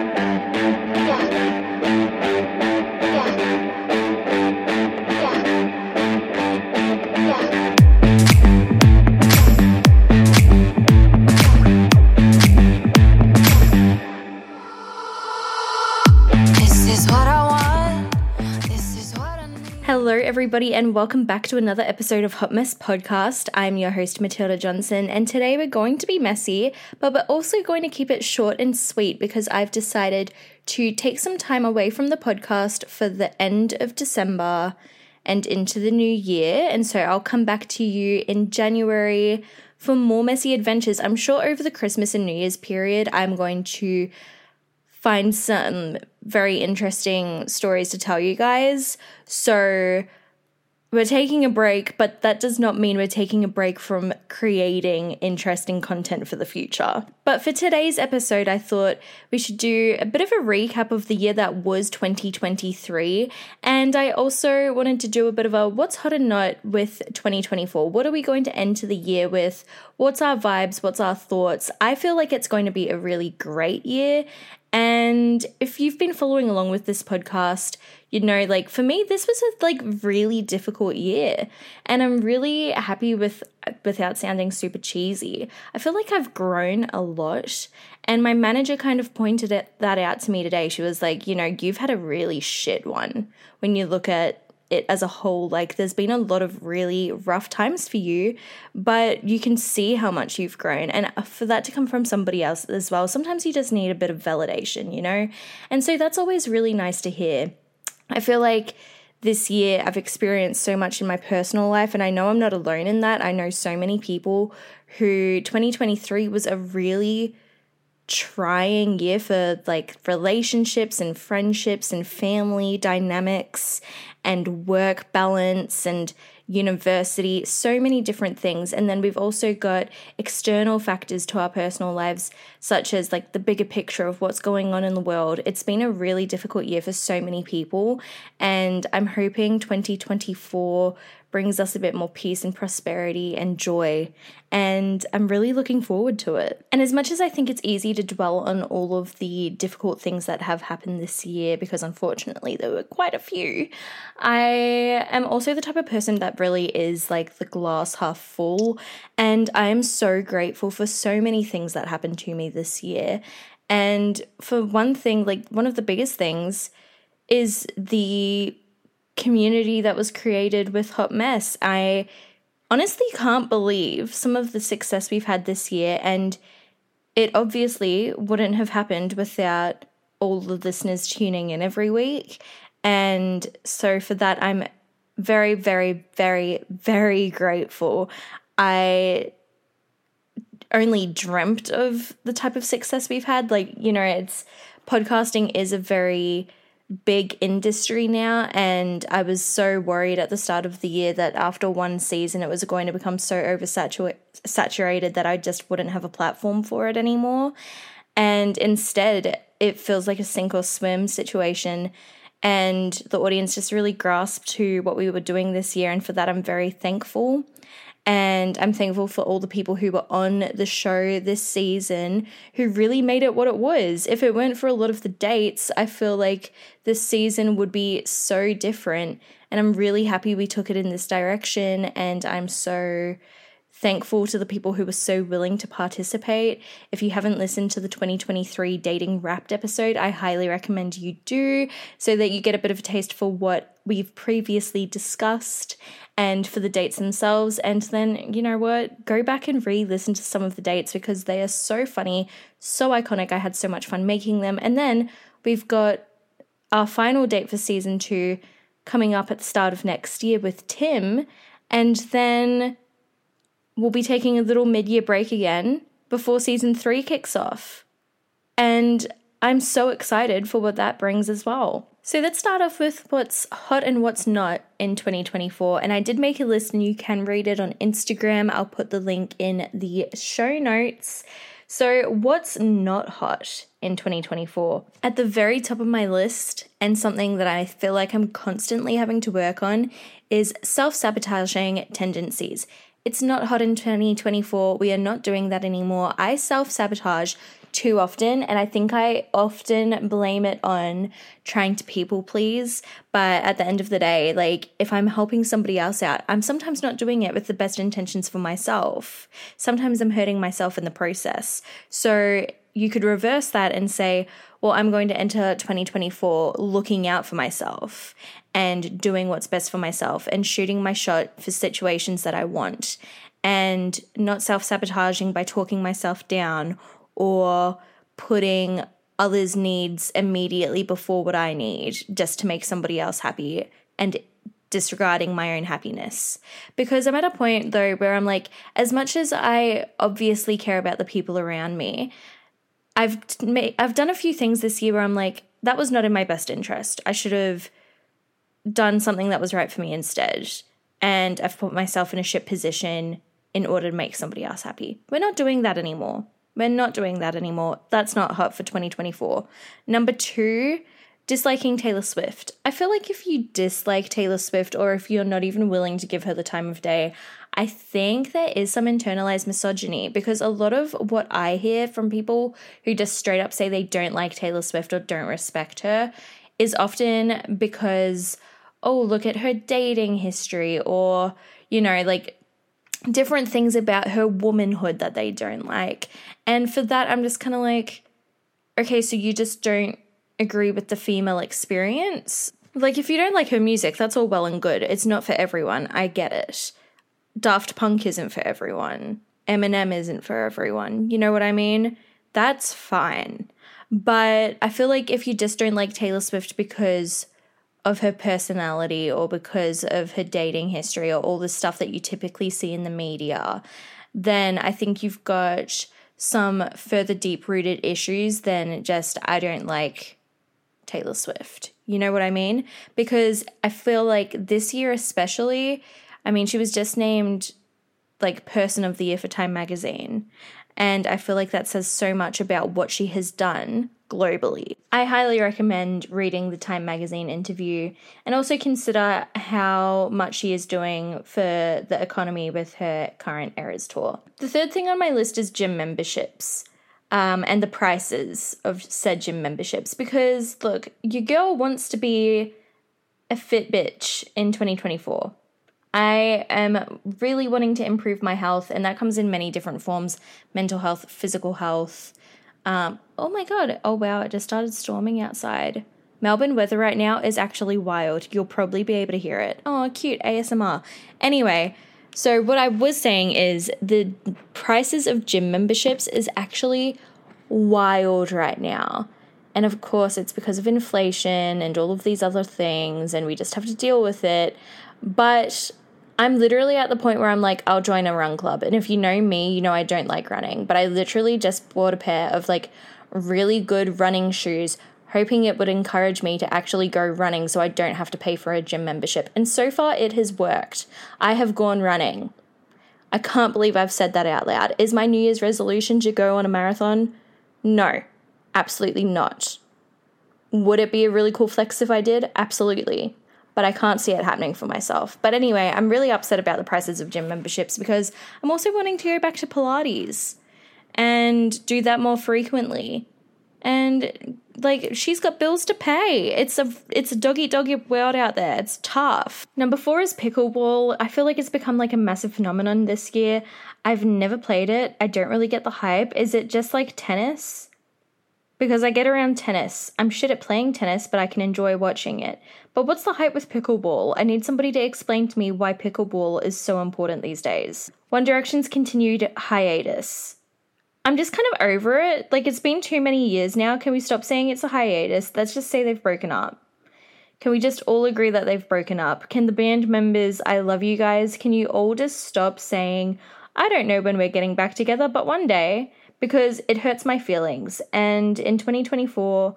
Thank you. Everybody, and welcome back to another episode of Hot Mess Podcast. I'm your host, Matilda Johnson, and today we're going to be messy, but we're also going to keep it short and sweet because I've decided to take some time away from the podcast for the end of December and into the new year. And so I'll come back to you in January for more messy adventures. I'm sure over the Christmas and New Year's period, I'm going to find some very interesting stories to tell you guys. So we're taking a break, but that does not mean we're taking a break from creating interesting content for the future. But for today's episode, I thought we should do a bit of a recap of the year that was 2023. And I also wanted to do a bit of a what's hot and not with 2024. What are we going to enter the year with? What's our vibes? What's our thoughts? I feel like it's going to be a really great year. And if you've been following along with this podcast, you know, like for me, this was a like really difficult year, and I'm really happy with without sounding super cheesy. I feel like I've grown a lot, and my manager kind of pointed it, that out to me today. She was like, you know, you've had a really shit one when you look at it as a whole. Like, there's been a lot of really rough times for you, but you can see how much you've grown. And for that to come from somebody else as well, sometimes you just need a bit of validation, you know? And so that's always really nice to hear. I feel like this year I've experienced so much in my personal life, and I know I'm not alone in that. I know so many people who 2023 was a really trying year for like relationships and friendships and family dynamics and work balance and university, so many different things. And then we've also got external factors to our personal lives, such as like the bigger picture of what's going on in the world. It's been a really difficult year for so many people. And I'm hoping 2024 brings us a bit more peace and prosperity and joy. And I'm really looking forward to it. And as much as I think it's easy to dwell on all of the difficult things that have happened this year, because unfortunately there were quite a few, I am also the type of person that really is like the glass half full. And I am so grateful for so many things that happened to me this year. And for one thing, like one of the biggest things is the community that was created with Hot Mess. I honestly can't believe some of the success we've had this year, and it obviously wouldn't have happened without all the listeners tuning in every week. And so for that, I'm very, very, very, very grateful. I only dreamt of the type of success we've had. Like, you know, it's podcasting is a very big industry now and I was so worried at the start of the year that after one season it was going to become so oversaturated that I just wouldn't have a platform for it anymore. And instead it feels like a sink or swim situation and the audience just really grasped to what we were doing this year and for that I'm very thankful and I'm thankful for all the people who were on the show this season who really made it what it was. If it weren't for a lot of the dates, I feel like this season would be so different. And I'm really happy we took it in this direction. And I'm so thankful to the people who were so willing to participate. If you haven't listened to the 2023 Dating Wrapped episode, I highly recommend you do so that you get a bit of a taste for what we've previously discussed and for the dates themselves. And then, you know what, go back and re listen to some of the dates because they are so funny, so iconic. I had so much fun making them. And then we've got our final date for season two coming up at the start of next year with Tim. And then we'll be taking a little mid year break again before season three kicks off. And I'm so excited for what that brings as well. So let's start off with what's hot and what's not in 2024. And I did make a list and you can read it on Instagram. I'll put the link in the show notes. So, what's not hot in 2024? At the very top of my list, and something that I feel like I'm constantly having to work on, is self sabotaging tendencies. It's not hot in 2024. We are not doing that anymore. I self sabotage too often. And I think I often blame it on trying to people please. But at the end of the day, like if I'm helping somebody else out, I'm sometimes not doing it with the best intentions for myself. Sometimes I'm hurting myself in the process. So you could reverse that and say, well, I'm going to enter 2024 looking out for myself and doing what's best for myself and shooting my shot for situations that I want and not self sabotaging by talking myself down or putting others' needs immediately before what I need just to make somebody else happy and disregarding my own happiness. Because I'm at a point though where I'm like, as much as I obviously care about the people around me, I've I've done a few things this year where I'm like, that was not in my best interest. I should have done something that was right for me instead. And I've put myself in a shit position in order to make somebody else happy. We're not doing that anymore. We're not doing that anymore. That's not hot for 2024. Number two, disliking Taylor Swift. I feel like if you dislike Taylor Swift or if you're not even willing to give her the time of day, I think there is some internalized misogyny because a lot of what I hear from people who just straight up say they don't like Taylor Swift or don't respect her is often because, oh, look at her dating history or, you know, like different things about her womanhood that they don't like. And for that, I'm just kind of like, okay, so you just don't agree with the female experience? Like, if you don't like her music, that's all well and good. It's not for everyone. I get it. Daft Punk isn't for everyone. Eminem isn't for everyone. You know what I mean? That's fine. But I feel like if you just don't like Taylor Swift because of her personality or because of her dating history or all the stuff that you typically see in the media, then I think you've got some further deep rooted issues than just, I don't like Taylor Swift. You know what I mean? Because I feel like this year, especially, I mean, she was just named like Person of the Year for Time magazine. And I feel like that says so much about what she has done globally. I highly recommend reading the Time magazine interview and also consider how much she is doing for the economy with her current Eras tour. The third thing on my list is gym memberships. Um, and the prices of said gym memberships because look, your girl wants to be a fit bitch in 2024. I am really wanting to improve my health, and that comes in many different forms mental health, physical health. Um, oh my god, oh wow, it just started storming outside. Melbourne weather right now is actually wild. You'll probably be able to hear it. Oh, cute ASMR. Anyway, so what I was saying is the prices of gym memberships is actually wild right now. And of course, it's because of inflation and all of these other things, and we just have to deal with it. But I'm literally at the point where I'm like, I'll join a run club. And if you know me, you know I don't like running, but I literally just bought a pair of like really good running shoes, hoping it would encourage me to actually go running so I don't have to pay for a gym membership. And so far, it has worked. I have gone running. I can't believe I've said that out loud. Is my New Year's resolution to go on a marathon? No, absolutely not. Would it be a really cool flex if I did? Absolutely but I can't see it happening for myself. But anyway, I'm really upset about the prices of gym memberships because I'm also wanting to go back to Pilates and do that more frequently. And like she's got bills to pay. It's a it's a doggy doggy world out there. It's tough. Number 4 is pickleball. I feel like it's become like a massive phenomenon this year. I've never played it. I don't really get the hype. Is it just like tennis? Because I get around tennis. I'm shit at playing tennis, but I can enjoy watching it. But what's the hype with pickleball? I need somebody to explain to me why pickleball is so important these days. One Direction's continued hiatus. I'm just kind of over it. Like, it's been too many years now. Can we stop saying it's a hiatus? Let's just say they've broken up. Can we just all agree that they've broken up? Can the band members, I love you guys, can you all just stop saying, I don't know when we're getting back together, but one day? Because it hurts my feelings. And in 2024,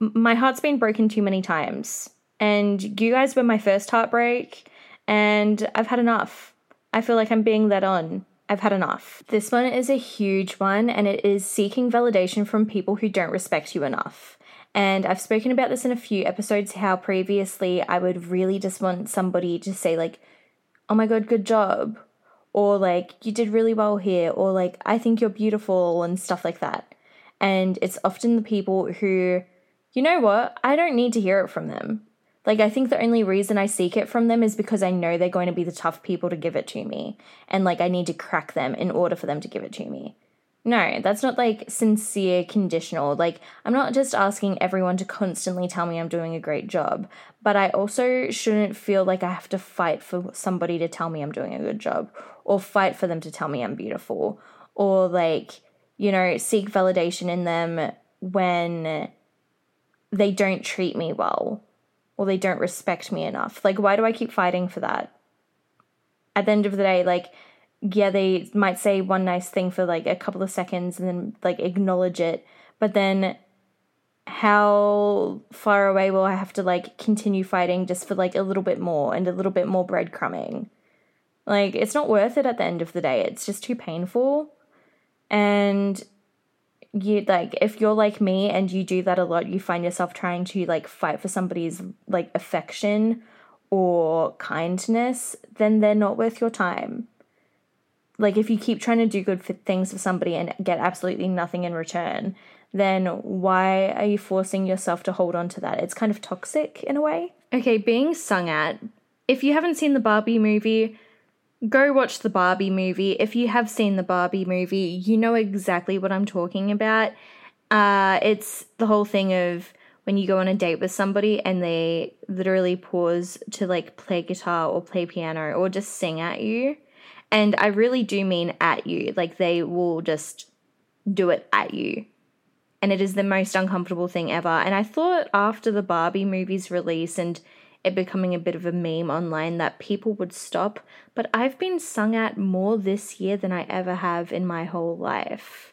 my heart's been broken too many times. And you guys were my first heartbreak, and I've had enough. I feel like I'm being led on. I've had enough. This one is a huge one, and it is seeking validation from people who don't respect you enough. And I've spoken about this in a few episodes how previously I would really just want somebody to say, like, oh my god, good job, or like you did really well here or like I think you're beautiful and stuff like that. And it's often the people who, you know what, I don't need to hear it from them. Like, I think the only reason I seek it from them is because I know they're going to be the tough people to give it to me. And like, I need to crack them in order for them to give it to me. No, that's not like sincere conditional. Like, I'm not just asking everyone to constantly tell me I'm doing a great job, but I also shouldn't feel like I have to fight for somebody to tell me I'm doing a good job or fight for them to tell me I'm beautiful or like, you know, seek validation in them when they don't treat me well or they don't respect me enough. Like, why do I keep fighting for that? At the end of the day, like, yeah, they might say one nice thing for like a couple of seconds and then like acknowledge it, but then how far away will I have to like continue fighting just for like a little bit more and a little bit more breadcrumbing? Like, it's not worth it at the end of the day. It's just too painful. And you like if you're like me and you do that a lot, you find yourself trying to like fight for somebody's like affection or kindness, then they're not worth your time like if you keep trying to do good things for somebody and get absolutely nothing in return then why are you forcing yourself to hold on to that? It's kind of toxic in a way. Okay being sung at if you haven't seen the barbie movie go watch the barbie movie. If you have seen the barbie movie you know exactly what i'm talking about. Uh, it's the whole thing of when you go on a date with somebody and they literally pause to like play guitar or play piano or just sing at you and I really do mean at you. Like they will just do it at you. And it is the most uncomfortable thing ever. And I thought after the Barbie movie's release and it becoming a bit of a meme online that people would stop. But I've been sung at more this year than I ever have in my whole life.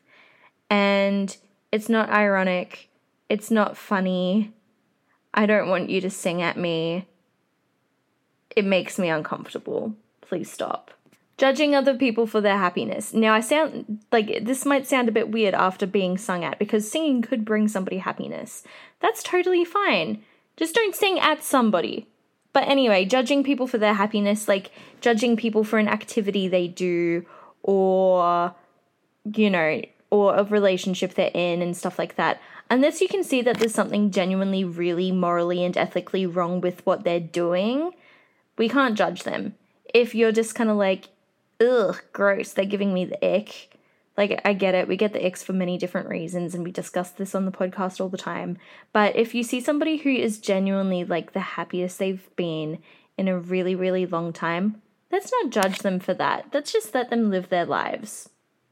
And it's not ironic. It's not funny. I don't want you to sing at me. It makes me uncomfortable. Please stop judging other people for their happiness. Now, I sound like this might sound a bit weird after being sung at because singing could bring somebody happiness. That's totally fine. Just don't sing at somebody. But anyway, judging people for their happiness, like judging people for an activity they do or, you know, or a relationship they're in and stuff like that. Unless you can see that there's something genuinely, really morally and ethically wrong with what they're doing, we can't judge them. If you're just kind of like, ugh, gross, they're giving me the ick. Like, I get it. We get the icks for many different reasons, and we discuss this on the podcast all the time. But if you see somebody who is genuinely like the happiest they've been in a really, really long time, let's not judge them for that. Let's just let them live their lives.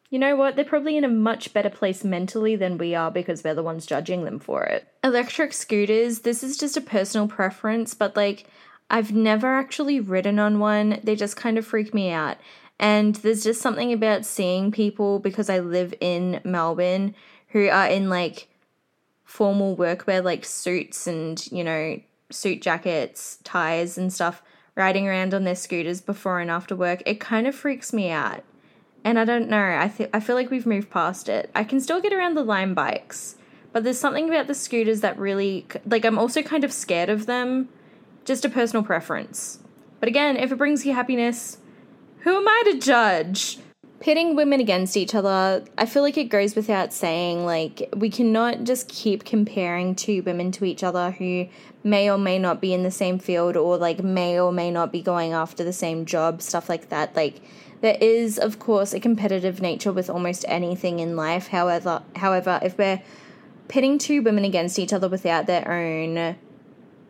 You know what? They're probably in a much better place mentally than we are because we're the ones judging them for it. Electric scooters, this is just a personal preference, but like, I've never actually ridden on one. They just kind of freak me out. And there's just something about seeing people because I live in Melbourne who are in like formal workwear, like suits and, you know, suit jackets, ties, and stuff, riding around on their scooters before and after work. It kind of freaks me out. And I don't know, I, th- I feel like we've moved past it. I can still get around the Lime bikes, but there's something about the scooters that really, like, I'm also kind of scared of them. Just a personal preference. But again, if it brings you happiness, who am I to judge? Pitting women against each other, I feel like it goes without saying, like, we cannot just keep comparing two women to each other who may or may not be in the same field or, like, may or may not be going after the same job, stuff like that. Like, there is, of course, a competitive nature with almost anything in life. However, however, if we're pitting two women against each other without their own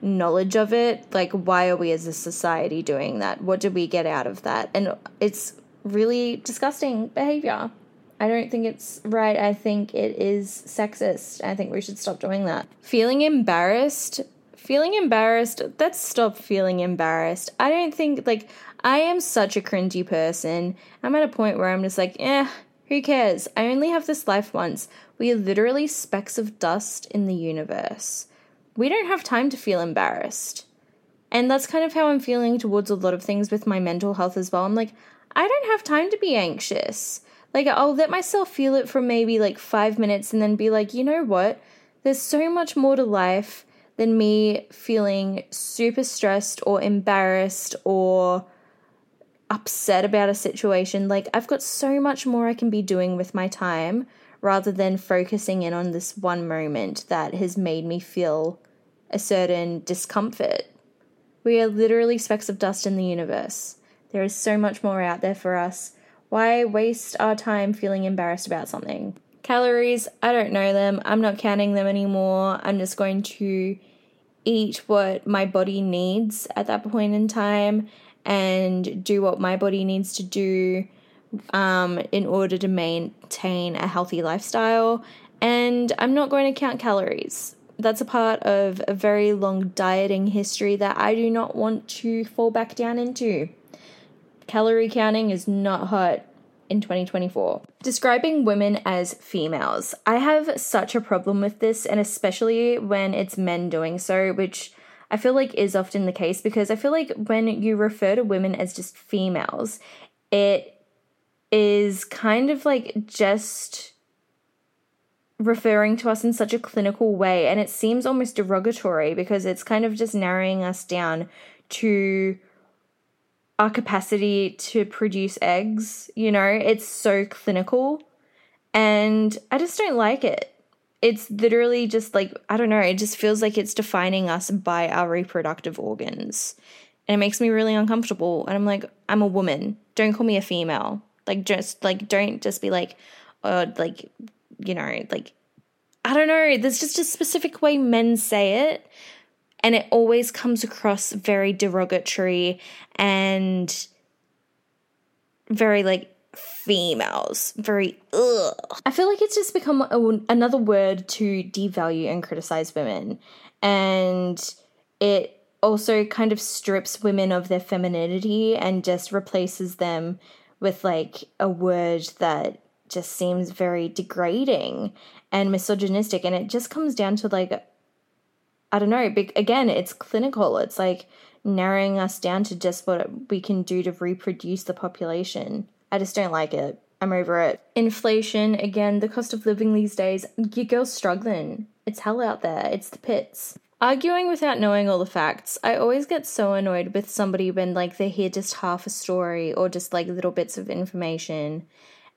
knowledge of it like why are we as a society doing that? What do we get out of that? And it's really disgusting behavior. I don't think it's right. I think it is sexist. I think we should stop doing that. Feeling embarrassed feeling embarrassed let's stop feeling embarrassed. I don't think like i am such a cringy person. I'm at a point where i'm just like eh who cares? I only have this life once. We are literally specks of dust in the universe we don't have time to feel embarrassed. And that's kind of how I'm feeling towards a lot of things with my mental health as well. I'm like, I don't have time to be anxious. Like, I'll let myself feel it for maybe like five minutes and then be like, you know what? There's so much more to life than me feeling super stressed or embarrassed or upset about a situation. Like, I've got so much more I can be doing with my time rather than focusing in on this one moment that has made me feel a certain discomfort. We are literally specks of dust in the universe. There is so much more out there for us. Why waste our time feeling embarrassed about something? Calories, I don't know them. I'm not counting them anymore. I'm just going to eat what my body needs at that point in time and do what my body needs to do um, in order to maintain a healthy lifestyle. And I'm not going to count calories. That's a part of a very long dieting history that I do not want to fall back down into. Calorie counting is not hot in 2024. Describing women as females. I have such a problem with this, and especially when it's men doing so, which I feel like is often the case because I feel like when you refer to women as just females, it is kind of like just referring to us in such a clinical way and it seems almost derogatory because it's kind of just narrowing us down to our capacity to produce eggs, you know, it's so clinical and I just don't like it. It's literally just like, I don't know, it just feels like it's defining us by our reproductive organs. And it makes me really uncomfortable. And I'm like, I'm a woman. Don't call me a female. Like, just like, don't just be like, oh, like, you know, like, I don't know. There's just a specific way men say it and it always comes across very derogatory and very like females very ugh. i feel like it's just become a, another word to devalue and criticize women and it also kind of strips women of their femininity and just replaces them with like a word that just seems very degrading and misogynistic and it just comes down to like I don't know, again, it's clinical. It's like narrowing us down to just what we can do to reproduce the population. I just don't like it. I'm over it. Inflation, again, the cost of living these days, your girl's struggling. It's hell out there. It's the pits. Arguing without knowing all the facts. I always get so annoyed with somebody when like they hear just half a story or just like little bits of information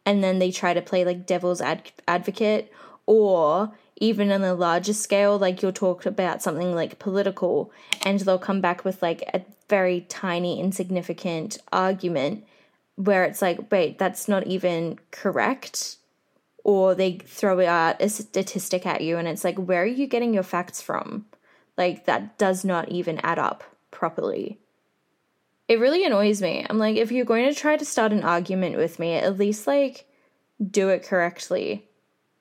and then they try to play like devil's ad- advocate or even on a larger scale, like you'll talk about something like political, and they'll come back with like a very tiny, insignificant argument where it's like, wait, that's not even correct. Or they throw out a statistic at you, and it's like, where are you getting your facts from? Like, that does not even add up properly. It really annoys me. I'm like, if you're going to try to start an argument with me, at least like do it correctly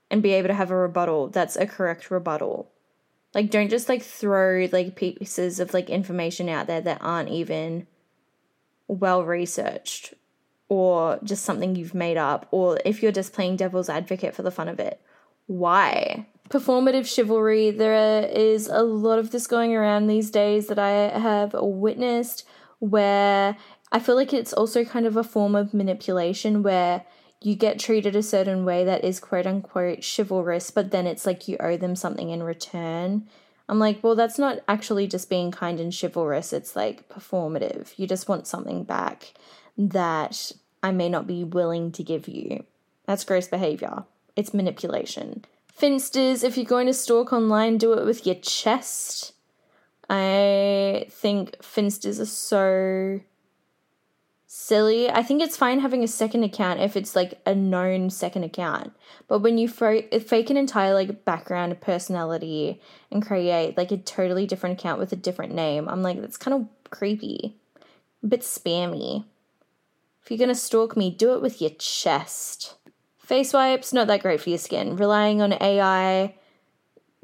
and be able to have a rebuttal that's a correct rebuttal. Like don't just like throw like pieces of like information out there that aren't even well researched or just something you've made up or if you're just playing devil's advocate for the fun of it. Why? Performative chivalry, there is a lot of this going around these days that I have witnessed where I feel like it's also kind of a form of manipulation where you get treated a certain way that is quote unquote chivalrous, but then it's like you owe them something in return. I'm like, well, that's not actually just being kind and chivalrous. It's like performative. You just want something back that I may not be willing to give you. That's gross behavior. It's manipulation. Finstas, if you're going to stalk online, do it with your chest. I think finstas are so silly. I think it's fine having a second account if it's like a known second account. But when you fake an entire like background, personality, and create like a totally different account with a different name, I'm like, that's kind of creepy, a bit spammy. If you're gonna stalk me, do it with your chest. Face wipes, not that great for your skin. Relying on AI,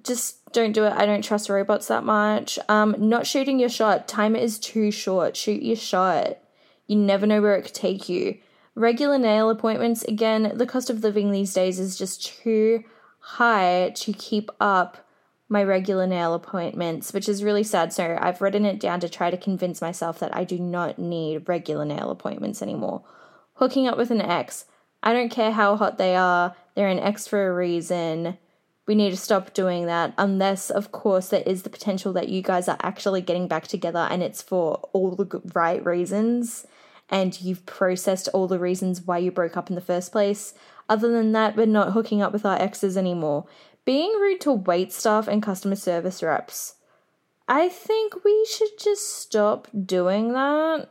just don't do it. I don't trust robots that much. Um, not shooting your shot. Timer is too short. Shoot your shot. You never know where it could take you. Regular nail appointments, again, the cost of living these days is just too high to keep up my regular nail appointments, which is really sad. So I've written it down to try to convince myself that I do not need regular nail appointments anymore. Hooking up with an ex. I don't care how hot they are, they're an ex for a reason. We need to stop doing that, unless, of course, there is the potential that you guys are actually getting back together and it's for all the right reasons and you've processed all the reasons why you broke up in the first place. Other than that, we're not hooking up with our exes anymore. Being rude to wait staff and customer service reps. I think we should just stop doing that.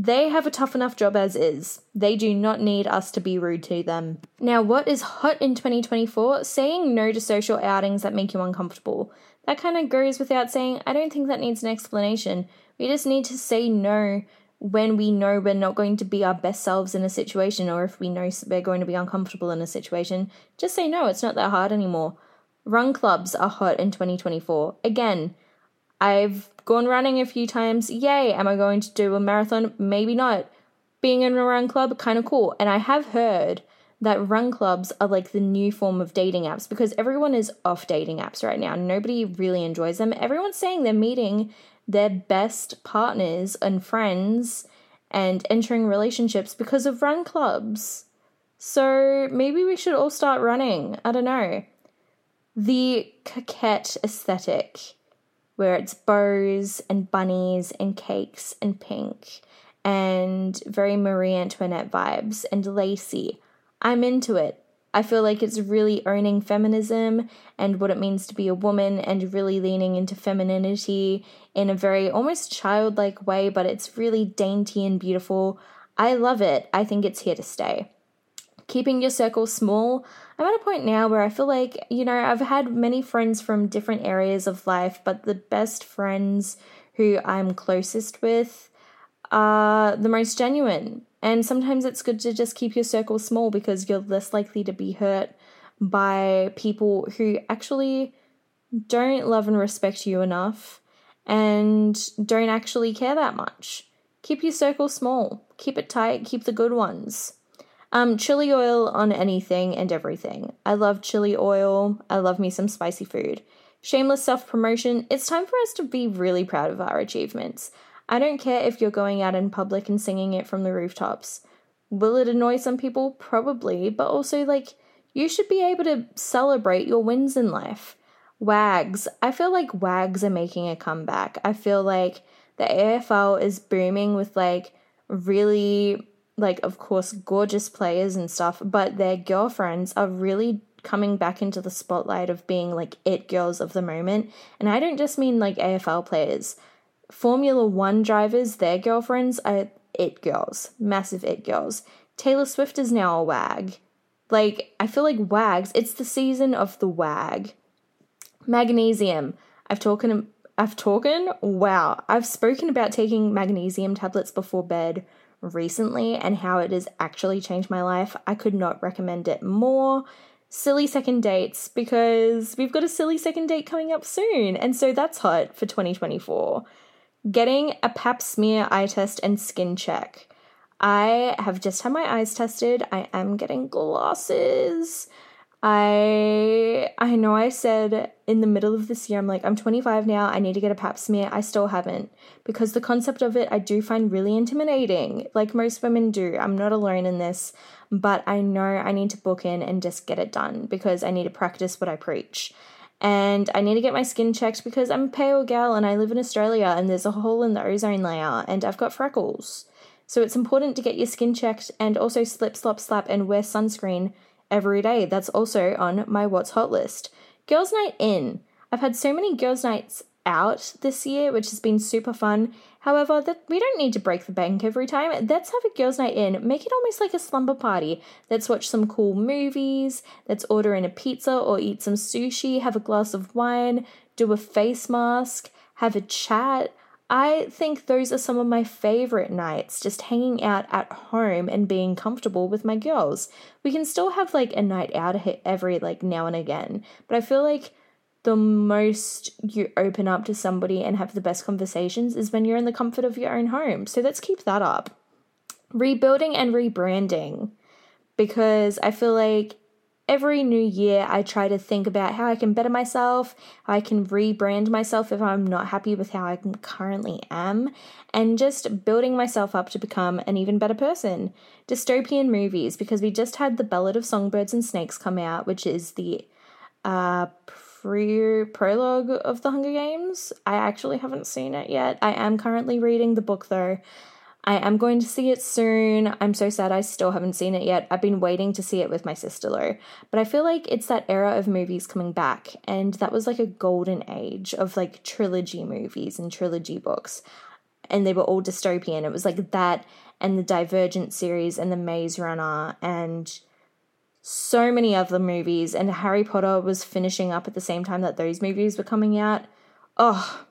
They have a tough enough job as is. They do not need us to be rude to them. Now, what is hot in 2024? Saying no to social outings that make you uncomfortable. That kind of goes without saying. I don't think that needs an explanation. We just need to say no when we know we're not going to be our best selves in a situation or if we know we're going to be uncomfortable in a situation. Just say no, it's not that hard anymore. Run clubs are hot in 2024. Again, I've gone running a few times. Yay. Am I going to do a marathon? Maybe not. Being in a run club, kind of cool. And I have heard that run clubs are like the new form of dating apps because everyone is off dating apps right now. Nobody really enjoys them. Everyone's saying they're meeting their best partners and friends and entering relationships because of run clubs. So maybe we should all start running. I don't know. The coquette aesthetic where it's bows and bunnies and cakes and pink and very Marie Antoinette vibes and lacy. I'm into it. I feel like it's really owning feminism and what it means to be a woman and really leaning into femininity in a very almost childlike way, but it's really dainty and beautiful. I love it. I think it's here to stay. Keeping your circle small, I'm at a point now where I feel like, you know, I've had many friends from different areas of life, but the best friends who I'm closest with are the most genuine. And sometimes it's good to just keep your circle small because you're less likely to be hurt by people who actually don't love and respect you enough and don't actually care that much. Keep your circle small, keep it tight, keep the good ones. Um, chili oil on anything and everything. I love chili oil. I love me some spicy food. Shameless self promotion. It's time for us to be really proud of our achievements. I don't care if you're going out in public and singing it from the rooftops. Will it annoy some people? Probably, but also, like, you should be able to celebrate your wins in life. WAGs. I feel like WAGs are making a comeback. I feel like the AFL is booming with, like, really like of course gorgeous players and stuff, but their girlfriends are really coming back into the spotlight of being like it girls of the moment. And I don't just mean like AFL players. Formula 1 drivers, their girlfriends are it girls, massive it girls. Taylor Swift is now a wag. Like I feel like wags, it's the season of the wag. Magnesium. I've talking I've talking wow. I've spoken about taking magnesium tablets before bed recently and how it has actually changed my life. I could not recommend it more. Silly second dates because we've got a silly second date coming up soon, and so that's hot for 2024. Getting a pap smear eye test and skin check. I have just had my eyes tested. I am getting glasses. I I know I said in the middle of this year I'm like I'm 25 now I need to get a pap smear I still haven't. Because the concept of it I do find really intimidating like most women do I'm not alone in this. But I know I need to book in and just get it done because I need to practice what I preach. And I need to get my skin checked because I'm a pale gal and I live in Australia and there's a hole in the ozone layer and I've got freckles. So it's important to get your skin checked and also slip slop slap and wear sunscreen every day. That's also on my What's Hot list. Girls' Night In. I've had so many girls' nights out this year, which has been super fun. However, that we don't need to break the bank every time. Let's have a girls' night in. Make it almost like a slumber party. Let's watch some cool movies. Let's order in a pizza or eat some sushi, have a glass of wine, do a face mask, have a chat. I think those are some of my favorite nights, just hanging out at home and being comfortable with my girls. We can still have like a night out every like now and again, but I feel like the most you open up to somebody and have the best conversations is when you're in the comfort of your own home. So let's keep that up. Rebuilding and rebranding because I feel like every new year I try to think about how I can better myself, how I can rebrand myself if I'm not happy with how I currently am, and just building myself up to become an even better person. Dystopian movies, because we just had The Ballad of Songbirds and Snakes come out, which is the uh, pre prologue of The Hunger Games. I actually haven't seen it yet. I am currently reading the book though. I am going to see it soon. I'm so sad I still haven't seen it yet. I've been waiting to see it with my sister though. But I feel like it's that era of movies coming back, and that was like a golden age of like trilogy movies and trilogy books. And they were all dystopian. It was like that and the Divergent series and the Maze Runner and so many other movies. And Harry Potter was finishing up at the same time that those movies were coming out. Oh,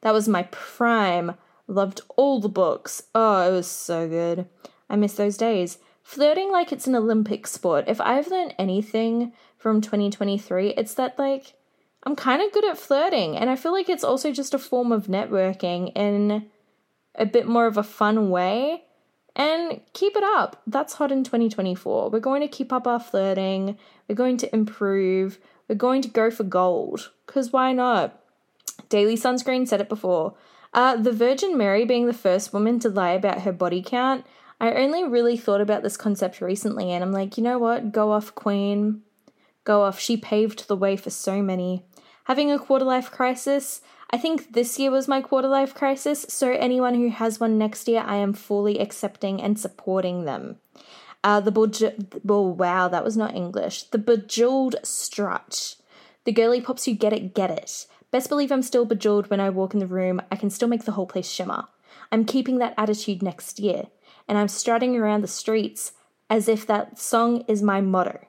that was my prime Loved all the books. Oh, it was so good. I miss those days. Flirting like it's an Olympic sport. If I've learned anything from 2023, it's that like I'm kind of good at flirting, and I feel like it's also just a form of networking in a bit more of a fun way. And keep it up. That's hot in 2024. We're going to keep up our flirting. We're going to improve. We're going to go for gold. Because why not? Daily Sunscreen said it before. Uh, the Virgin Mary being the first woman to lie about her body count, I only really thought about this concept recently, and I'm like, you know what? Go off, Queen. Go off. She paved the way for so many. Having a quarter life crisis, I think this year was my quarter life crisis, so anyone who has one next year, I am fully accepting and supporting them. Uh, the bej- oh, wow, that was not English. The bejeweled strut. The girly pops who get it, get it. Best believe I'm still bejeweled when I walk in the room. I can still make the whole place shimmer. I'm keeping that attitude next year, and I'm strutting around the streets as if that song is my motto.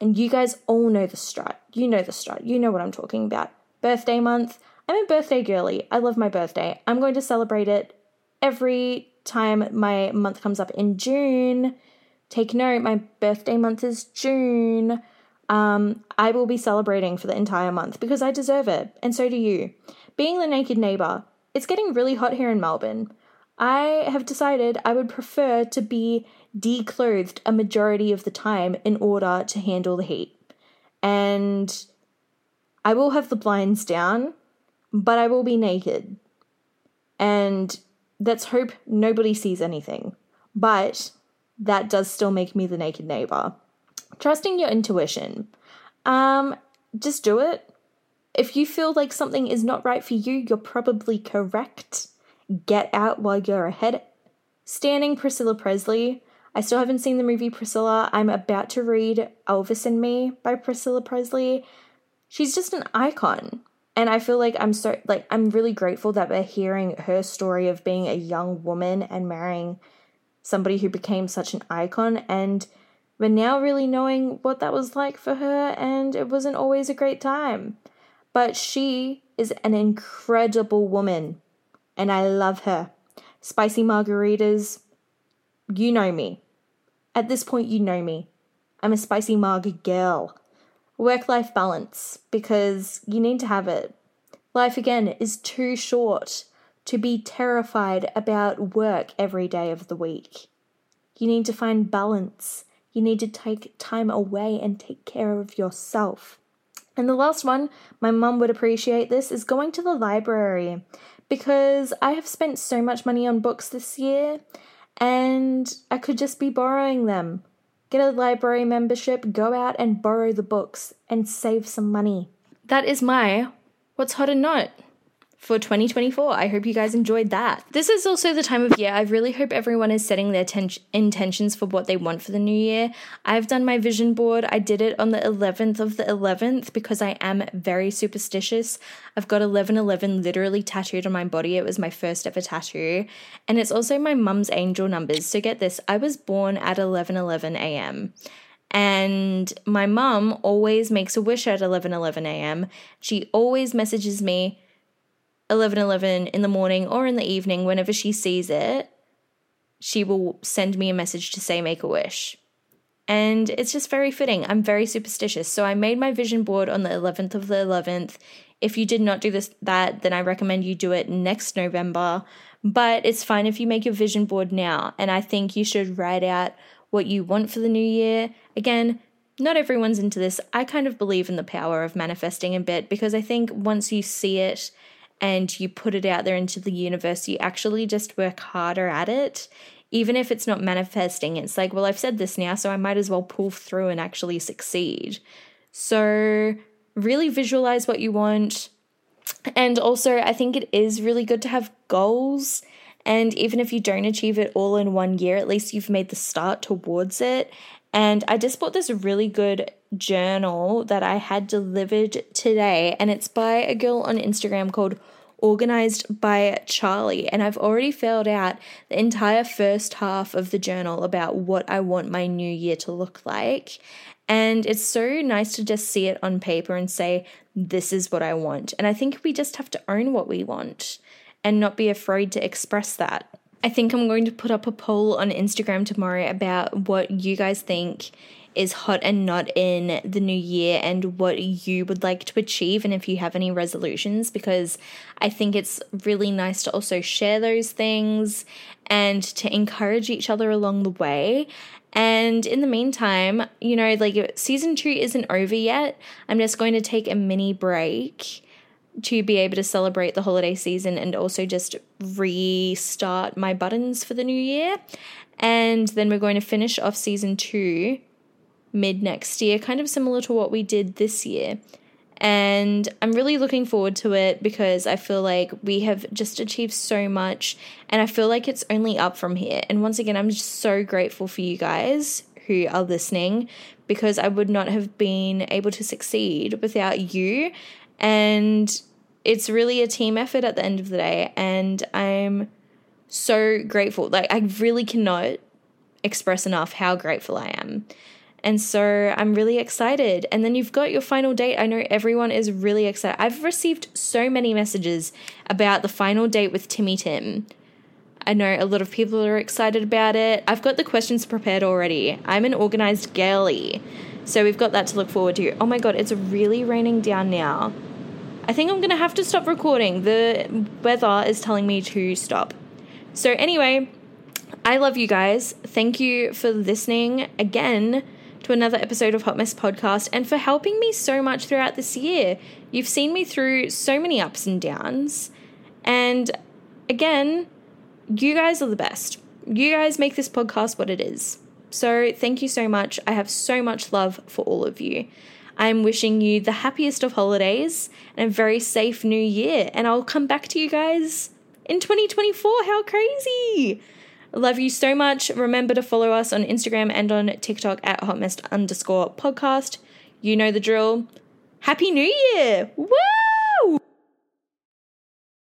And you guys all know the strut. You know the strut. You know what I'm talking about. Birthday month. I'm a birthday girly. I love my birthday. I'm going to celebrate it every time my month comes up in June. Take note, my birthday month is June um, I will be celebrating for the entire month because I deserve it, and so do you. Being the naked neighbor, it's getting really hot here in Melbourne. I have decided I would prefer to be declothed a majority of the time in order to handle the heat. And I will have the blinds down, but I will be naked. And let's hope nobody sees anything. But that does still make me the naked neighbor trusting your intuition. Um, just do it. If you feel like something is not right for you, you're probably correct. Get out while you're ahead. Standing Priscilla Presley. I still haven't seen the movie Priscilla. I'm about to read Elvis and Me by Priscilla Presley. She's just an icon. And I feel like I'm so like I'm really grateful that we're hearing her story of being a young woman and marrying somebody who became such an icon and but now really knowing what that was like for her, and it wasn't always a great time. But she is an incredible woman, and I love her. Spicy margaritas, you know me. At this point, you know me. I'm a spicy marg girl. Work life balance, because you need to have it. Life again is too short to be terrified about work every day of the week. You need to find balance you need to take time away and take care of yourself. And the last one, my mum would appreciate this, is going to the library because I have spent so much money on books this year and I could just be borrowing them. Get a library membership, go out and borrow the books and save some money. That is my What's Hot and Not for 2024. I hope you guys enjoyed that. This is also the time of year I really hope everyone is setting their ten- intentions for what they want for the new year. I've done my vision board. I did it on the 11th of the 11th because I am very superstitious. I've got 1111 literally tattooed on my body. It was my first ever tattoo. And it's also my mum's angel numbers. So get this, I was born at 11:11 a.m. And my mum always makes a wish at 11:11 a.m. She always messages me 11:11 in the morning or in the evening whenever she sees it she will send me a message to say make a wish. And it's just very fitting. I'm very superstitious. So i made my vision board on the 11th of the 11th if you did not do this that then i recommend you do it next november. But it's fine if you make your vision board now. And i think you should write out what you want for the new year. Again not everyone's into this. I kind of believe in the power of manifesting a bit because I think once you see it and you put it out there into the universe, you actually just work harder at it. Even if it's not manifesting, it's like, well, I've said this now, so I might as well pull through and actually succeed. So, really visualize what you want. And also, I think it is really good to have goals And even if you don't achieve it all in one year, at least you've made the start towards it. And I just bought this really good journal that I had delivered today, and it's by a girl on Instagram called Organized by Charlie. And I've already filled out the entire first half of the journal about what I want my new year to look like. And it's so nice to just see it on paper and say, this is what I want. And I think we just have to own what we want and not be afraid to express that. I think I'm going to put up a poll on Instagram tomorrow about what you guys think is hot and not in the new year and what you would like to achieve and if you have any resolutions because I think it's really nice to also share those things and to encourage each other along the way. And in the meantime, you know, like season two isn't over yet. I'm just going to take a mini break to be able to celebrate the holiday season and also just restart my buttons for the new year. And then we're going to finish off season two mid next year, kind of similar to what we did this year. And I'm really looking forward to it because I feel like we have just achieved so much and I feel like it's only up from here. And once again, I'm just so grateful for you guys who are listening because I would not have been able to succeed without you. And it's really a team effort at the end of the day. And I'm so grateful. Like, I really cannot express enough how grateful I am. And so I'm really excited. And then you've got your final date. I know everyone is really excited. I've received so many messages about the final date with Timmy Tim. I know a lot of people are excited about it. I've got the questions prepared already. I'm an organized girly. So we've got that to look forward to. Oh my god, it's really raining down now. I think I'm going to have to stop recording. The weather is telling me to stop. So, anyway, I love you guys. Thank you for listening again to another episode of Hot Mess Podcast and for helping me so much throughout this year. You've seen me through so many ups and downs. And again, you guys are the best. You guys make this podcast what it is. So, thank you so much. I have so much love for all of you. I'm wishing you the happiest of holidays and a very safe new year. And I'll come back to you guys in 2024. How crazy! Love you so much. Remember to follow us on Instagram and on TikTok at hotmess underscore podcast. You know the drill. Happy New Year! Woo!